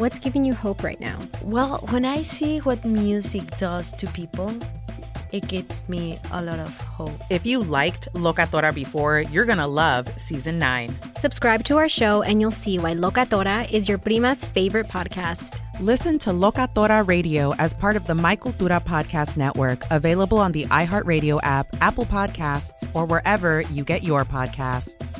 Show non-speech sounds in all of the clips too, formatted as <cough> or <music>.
What's giving you hope right now? Well, when I see see what music does to people, it gives me a lot of hope. If you liked Locatora before, you're going to love season nine. Subscribe to our show and you'll see why Locatora is your prima's favorite podcast. Listen to Locatora Radio as part of the My Cultura Podcast Network, available on the iHeartRadio app, Apple Podcasts, or wherever you get your podcasts.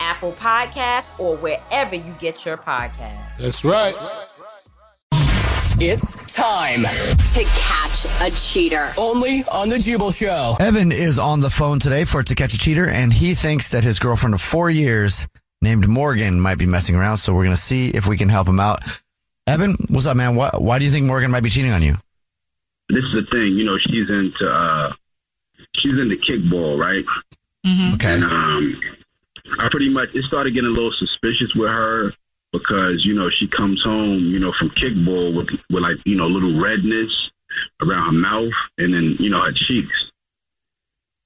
Apple Podcasts, or wherever you get your podcasts. That's right. It's time to catch a cheater. Only on the Jubal Show. Evan is on the phone today for To Catch a Cheater, and he thinks that his girlfriend of four years named Morgan might be messing around. So we're going to see if we can help him out. Evan, what's up, man? Why, why do you think Morgan might be cheating on you? This is the thing, you know, she's into uh, she's into kickball, right? Mm-hmm. Okay. And, um, I pretty much it started getting a little suspicious with her because you know she comes home you know from kickball with with like you know little redness around her mouth and then you know her cheeks.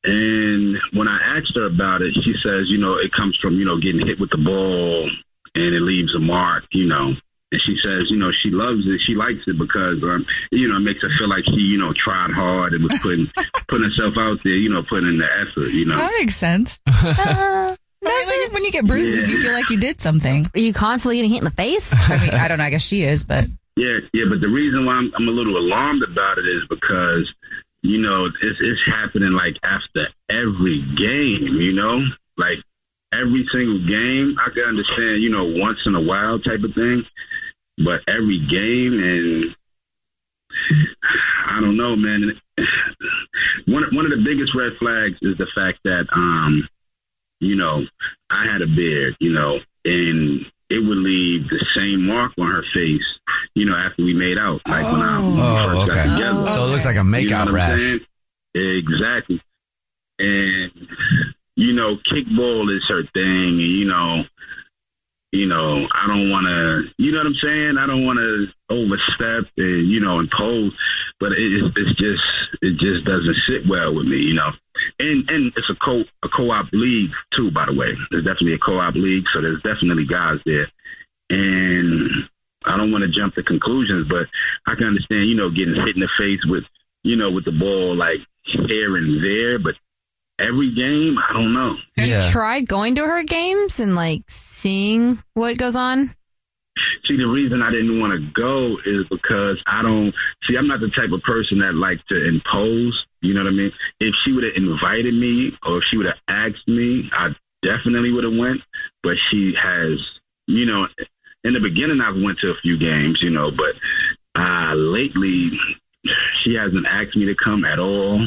And when I asked her about it, she says, you know, it comes from you know getting hit with the ball and it leaves a mark, you know. And she says, you know, she loves it. She likes it because, um, you know, it makes her feel like she, you know, tried hard and was putting putting herself out there, you know, putting in the effort, you know. That makes sense. Uh, when you get bruises, you feel like you did something. Are you constantly getting hit in the face? <laughs> I mean, I don't know. I guess she is, but yeah, yeah. But the reason why I'm, I'm a little alarmed about it is because you know it's it's happening like after every game. You know, like every single game. I can understand, you know, once in a while type of thing, but every game and I don't know, man. One one of the biggest red flags is the fact that um you know, I had a beard, you know, and it would leave the same mark on her face, you know, after we made out. Like when, I, when oh, first oh, okay. got together. So it looks like a makeout you know rash. Exactly. And, you know, kickball is her thing, and, you know, you know, I don't want to, you know what I'm saying? I don't want to overstep and, you know, impose, but it, it's just, it just doesn't sit well with me, you know and and it's a co a co-op league too. By the way, there's definitely a co-op league, so there's definitely guys there. And I don't want to jump to conclusions, but I can understand, you know, getting hit in the face with, you know, with the ball like here and there, but every game, I don't know. Have yeah. you tried going to her games and like seeing what goes on? See, the reason I didn't want to go is because I don't see. I'm not the type of person that likes to impose. You know what I mean? If she would have invited me or if she would have asked me, I definitely would have went. But she has, you know, in the beginning I've went to a few games, you know, but uh, lately she hasn't asked me to come at all.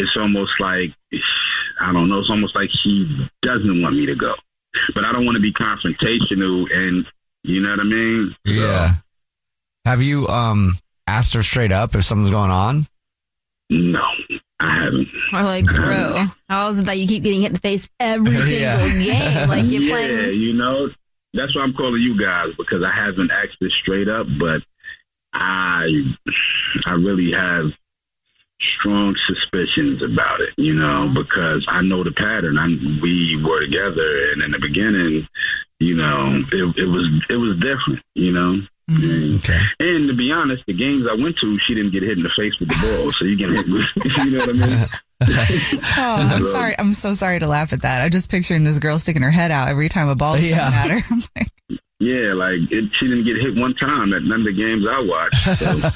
It's almost like I don't know. It's almost like she doesn't want me to go, but I don't want to be confrontational, and you know what I mean? Yeah. So, Have you um asked her straight up if something's going on? No, I haven't. Or like, bro, how is it that you keep getting hit in the face every <laughs> single Yeah. game? Like you're yeah, playing. you know, that's why I'm calling you guys because I haven't asked this straight up, but I, I really have strong suspicions about it. You know, mm-hmm. because I know the pattern. I we were together, and in the beginning, you know, it, it was it was different. You know. Mm-hmm. And, and to be honest, the games I went to, she didn't get hit in the face with the ball, so you get hit with, <laughs> you know what I mean? <laughs> Oh, I'm sorry. I'm so sorry to laugh at that. I'm just picturing this girl sticking her head out every time a ball is Yeah. at her. <laughs> Yeah, like it, she didn't get hit one time at none of the games I watched. So.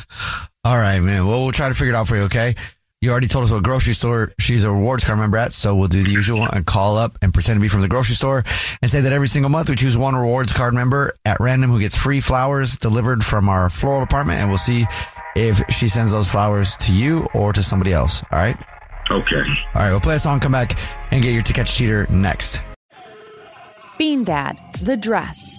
All right, man. Well, we'll try to figure it out for you, okay? You already told us what grocery store she's a rewards card member at, so we'll do the usual and call up and pretend to be from the grocery store and say that every single month we choose one rewards card member at random who gets free flowers delivered from our floral department, and we'll see if she sends those flowers to you or to somebody else. All right? Okay. All right, we'll play a song, come back, and get your To Catch Cheater next. Bean Dad, The Dress,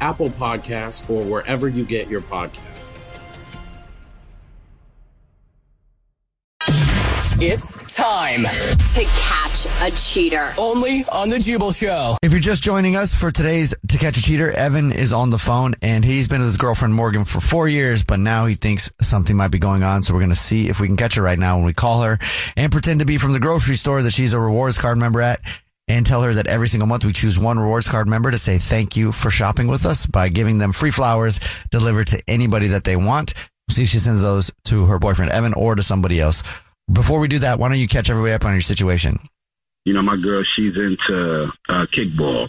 Apple Podcasts, or wherever you get your podcasts. It's time to catch a cheater. only on the Jubal Show. If you're just joining us for today's To Catch a Cheater, Evan is on the phone and he's been with his girlfriend Morgan for four years, but now he thinks something might be going on. So we're going to see if we can catch her right now when we call her and pretend to be from the grocery store that she's a rewards card member at and tell her that every single month we choose one rewards card member to say thank you for shopping with us by giving them free flowers delivered to anybody that they want. See if she sends those to her boyfriend Evan or to somebody else. Before we do that, why don't you catch everybody up on your situation? You know, my girl, she's into uh, kickball.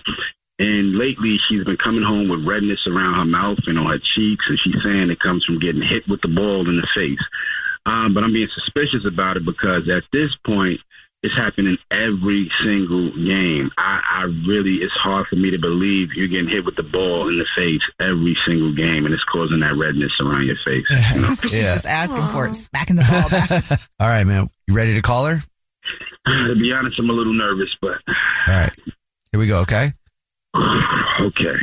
And lately, she's been coming home with redness around her mouth and on her cheeks, and she's saying it comes from getting hit with the ball in the face. Um, but I'm being suspicious about it because at this point, it's happening every single game. I, I really, it's hard for me to believe you're getting hit with the ball in the face every single game, and it's causing that redness around your face. You know? <laughs> She's just asking for it, smacking the ball back. <laughs> All right, man. You ready to call her? to be honest, I'm a little nervous, but All right. Here we go, okay? <sighs> okay.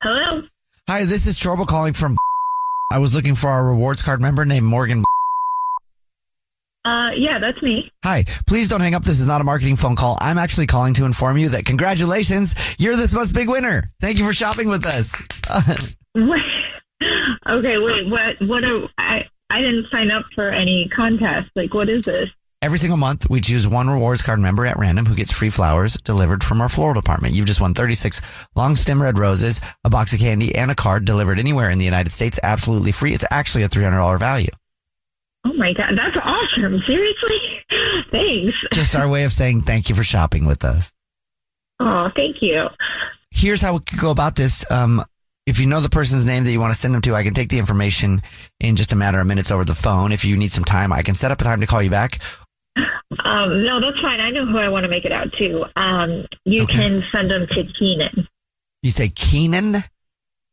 Hello. Hi, this is Trouble calling from. I was looking for our rewards card member named Morgan. Uh, yeah, that's me. Hi, please don't hang up. This is not a marketing phone call. I'm actually calling to inform you that congratulations, you're this month's big winner. Thank you for shopping with us. Wait. <laughs> Okay, wait. What? What? Are, I I didn't sign up for any contest. Like, what is this? Every single month, we choose one rewards card member at random who gets free flowers delivered from our floral department. You've just won 36 long stem red roses, a box of candy, and a card delivered anywhere in the United States absolutely free. It's actually a $300 value. Oh my god, that's awesome! Seriously, <laughs> thanks. <laughs> Just our way of saying thank you for shopping with us. Oh, thank you. Here's how we could go about this. Um, if you know the person's name that you want to send them to, I can take the information in just a matter of minutes over the phone. If you need some time, I can set up a time to call you back. Um, no, that's fine. I know who I want to make it out to. Um, you can send them to Keenan. You say Keenan? Uh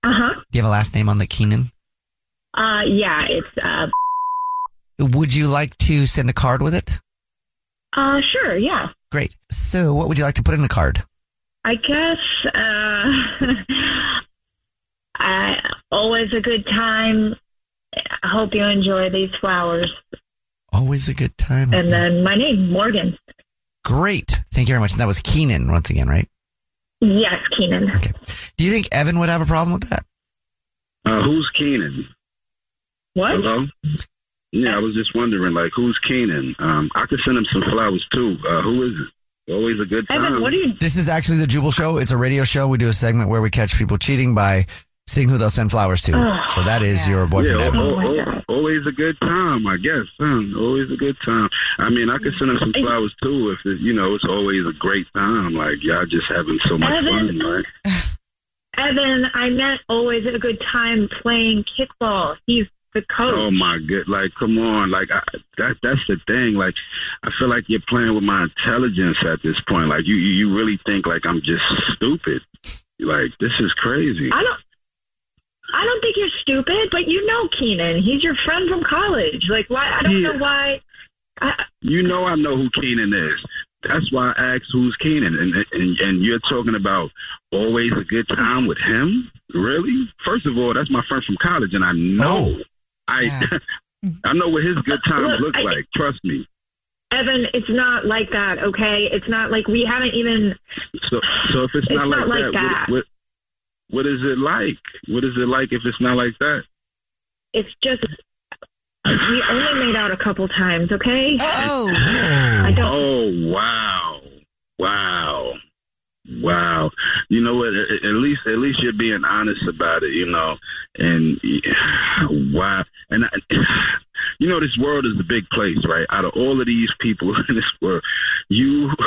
huh. Do you have a last name on the Keenan? Uh, yeah, it's uh, Would you like to send a card with it? uh, sure, yeah. Great. So, what would you like to put in the card? I guess uh, I, <laughs> always a good time. I hope you enjoy these flowers. Always a good time. And then my name, Morgan. Great. Thank you very much. And that was Keenan once again, right? Yes, Keenan. Okay. Do you think Evan would have a problem with that? Uh, who's Keenan? What? Hello? Yeah, I was just wondering, like, who's Keenan? Um, I could send him some flowers too. Uh, who is it? Always a good time. Evan, what are you? This is actually the Jubal Show. It's a radio show. We do a segment where we catch people cheating by seeing who they'll send flowers to. Oh, <sighs> so that is your boyfriend, Yeah, Evan. al- al- always a good time, I guess. Huh? Always a good time. I mean, I could send him some flowers too if it, you know it's always a great time. Like y'all just having so much Evan. fun, right? <laughs> Evan, I meant always a good time playing kickball. He's the coach. Oh my good, like come on, like I, that that's the thing. Like I feel like you're playing with my intelligence at this point. Like you you you really think like I'm just stupid. Like this is crazy. I don't. I don't think you're stupid, but you know Keenan. He's your friend from college. Like, why? I don't Yeah. know why. I, You know I know who Keenan is. That's why I asked who's Keenan, and and and you're talking about always a good time with him. Really? First of all, that's my friend from college, and I know oh. I <laughs> I know what his good times Look, look I- like. Trust me. Evan, it's not like that. Okay, it's not like we haven't even. So so if it's, It's not, not like, like that, that. What, what what is it like? What is it like if it's not like that? It's just we only made out a couple times. Okay. Oh. Oh wow, wow, wow. You know what? At, at least, at least you're being honest about it. You know, and <sighs> wow, and I, <sighs> you know this world is a big place, right? Out of all of these people <laughs> in this world, you. <laughs>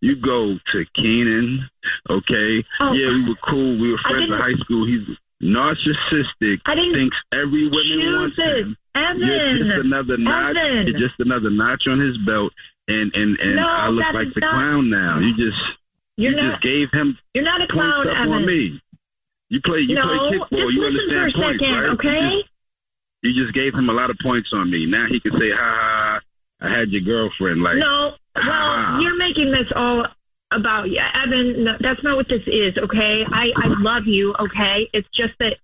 You go to Keenan, okay? Oh. yeah, we were cool. We were friends in high school. He's narcissistic. I didn't thinks every woman wants him. Evan. You're just another notch. Evan. You're just another notch on his belt, and and and No, I look like the not- clown now. You just You're you not. just gave him You're not a clown, Evan. on me. You play you no, play just kickball. You understand for a points, second, right? okay? You just, you just gave him a lot of points on me. Now he can say, "Ha ha, ha, I had your girlfriend." Like no, well, you're making this all about yeah, Evan. No, that's not what this is. Okay, I I love you. Okay, it's just that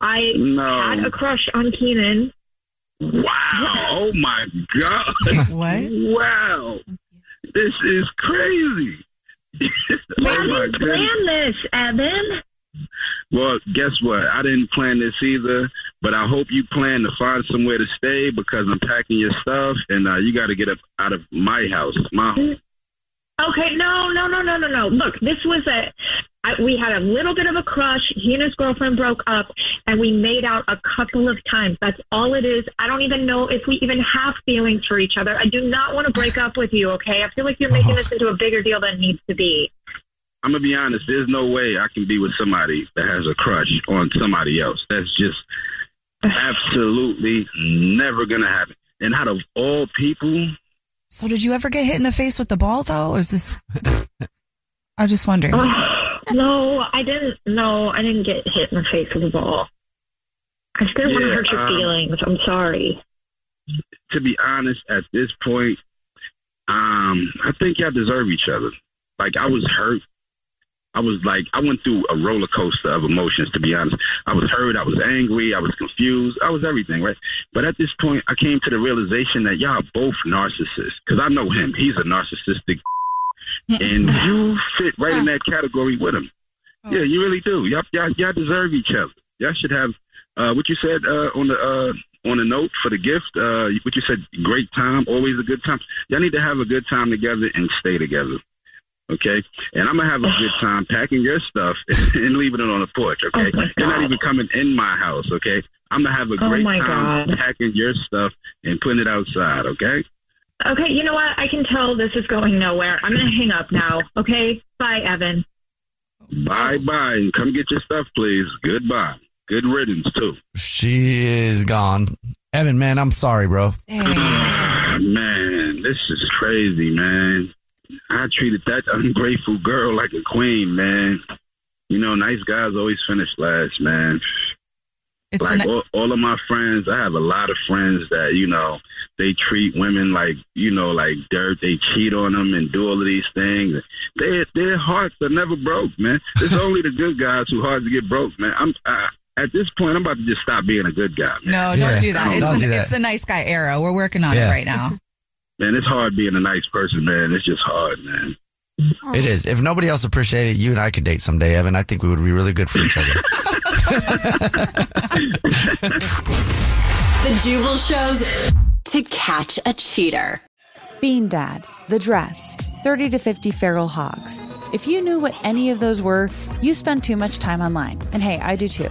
I No. had a crush on Keenan. Wow! Oh my God! <laughs> What? Wow! This is crazy. <laughs> oh I didn't plan this, Evan. Well, guess what? I didn't plan this either, but I hope you plan to find somewhere to stay because I'm packing your stuff and uh, you got to get up out of my house, my home. Okay, no, no, no, no, no, no. Look, this was a. I, we had a little bit of a crush. He and his girlfriend broke up, and we made out a couple of times. That's all it is. I don't even know if we even have feelings for each other. I do not want to break up with you. Okay, I feel like you're making this into a bigger deal than it needs to be. I'm gonna be honest. There's no way I can be with somebody that has a crush on somebody else. That's just absolutely never gonna happen. And out of all people, So did you ever get hit in the face with the ball though? Or is this? I'm just wondering. <sighs> No, I didn't. No, I didn't get hit in the face with a ball. I just didn't want to hurt your um, feelings. I'm sorry. to be honest, at this point, um, I think y'all deserve each other. Like I was hurt. I was like I went through a roller coaster of emotions. To be honest, I was hurt. I was angry. I was confused. I was everything, right? But at this point, I came to the realization that y'all are both narcissists. Because I know him. He's a narcissistic, and you fit right in that category with him. Yeah, you really do. Y'all, y'all, y'all deserve each other. Y'all should have uh, what you said uh, on the uh, on the note for the gift. Uh, what you said, great time, always a good time. Y'all need to have a good time together and stay together. Okay, and I'm gonna have a good <sighs> time packing your stuff <laughs> and leaving it on the porch. Okay, oh you're not even coming in my house. Okay, I'm gonna have a Oh great my time God. packing your stuff and putting it outside. Okay. Okay, you know what? I can tell this is going nowhere. I'm going to hang up now. Okay? Bye, Evan. Bye bye, and come get your stuff, please. Goodbye. Good riddance too. She is gone. Evan, man, I'm sorry, bro. <sighs> Man, this is crazy, man. I treated that <laughs> ungrateful girl like a queen, man. You know, nice guys always finish last, man. It's like an- all, all of my friends, I have a lot of friends that you know they treat women like you know like dirt. They cheat on them and do all of these things. Their their hearts are never broke, man. It's <laughs> only the good guys who hard to get broke, man. I'm I, at this point, I'm about to just stop being a good guy. Man. No, don't do that. I It's, don't the, do that. it's the nice guy era. We're working on Yeah. it right now. <laughs> Man, it's hard being a nice person, man. It's just hard, man. It is. If nobody else appreciated it, you and I could date someday, Evan. I think we would be really good for each other. <laughs> The Jubal shows to catch a cheater. Bean Dad, The Dress, 30 to 50 Feral Hogs. If you knew what any of those were, you spend too much time online. And hey, I do too.